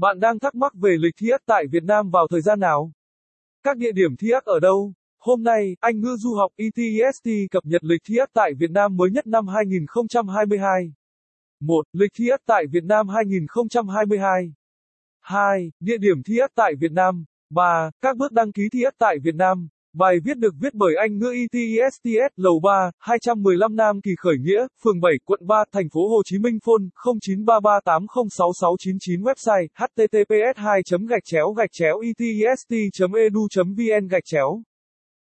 Bạn đang thắc mắc về lịch thi tại Việt Nam vào thời gian nào? Các địa điểm thi ở đâu? Hôm nay, Anh ngữ du học ETST cập nhật lịch thi tại Việt Nam mới nhất năm 2022. 1. Lịch thi tại Việt Nam 2022. 2. Địa điểm thi tại Việt Nam. 3. Các bước đăng ký thi tại Việt Nam. Bài viết được viết bởi Anh ngữ ETESTS, lầu 3, 215 Nam Kỳ Khởi Nghĩa, phường 7, quận 3, thành phố Hồ Chí Minh phone 0933806699 website https 2 gạch chéo gạch chéo etest edu vn gạch chéo.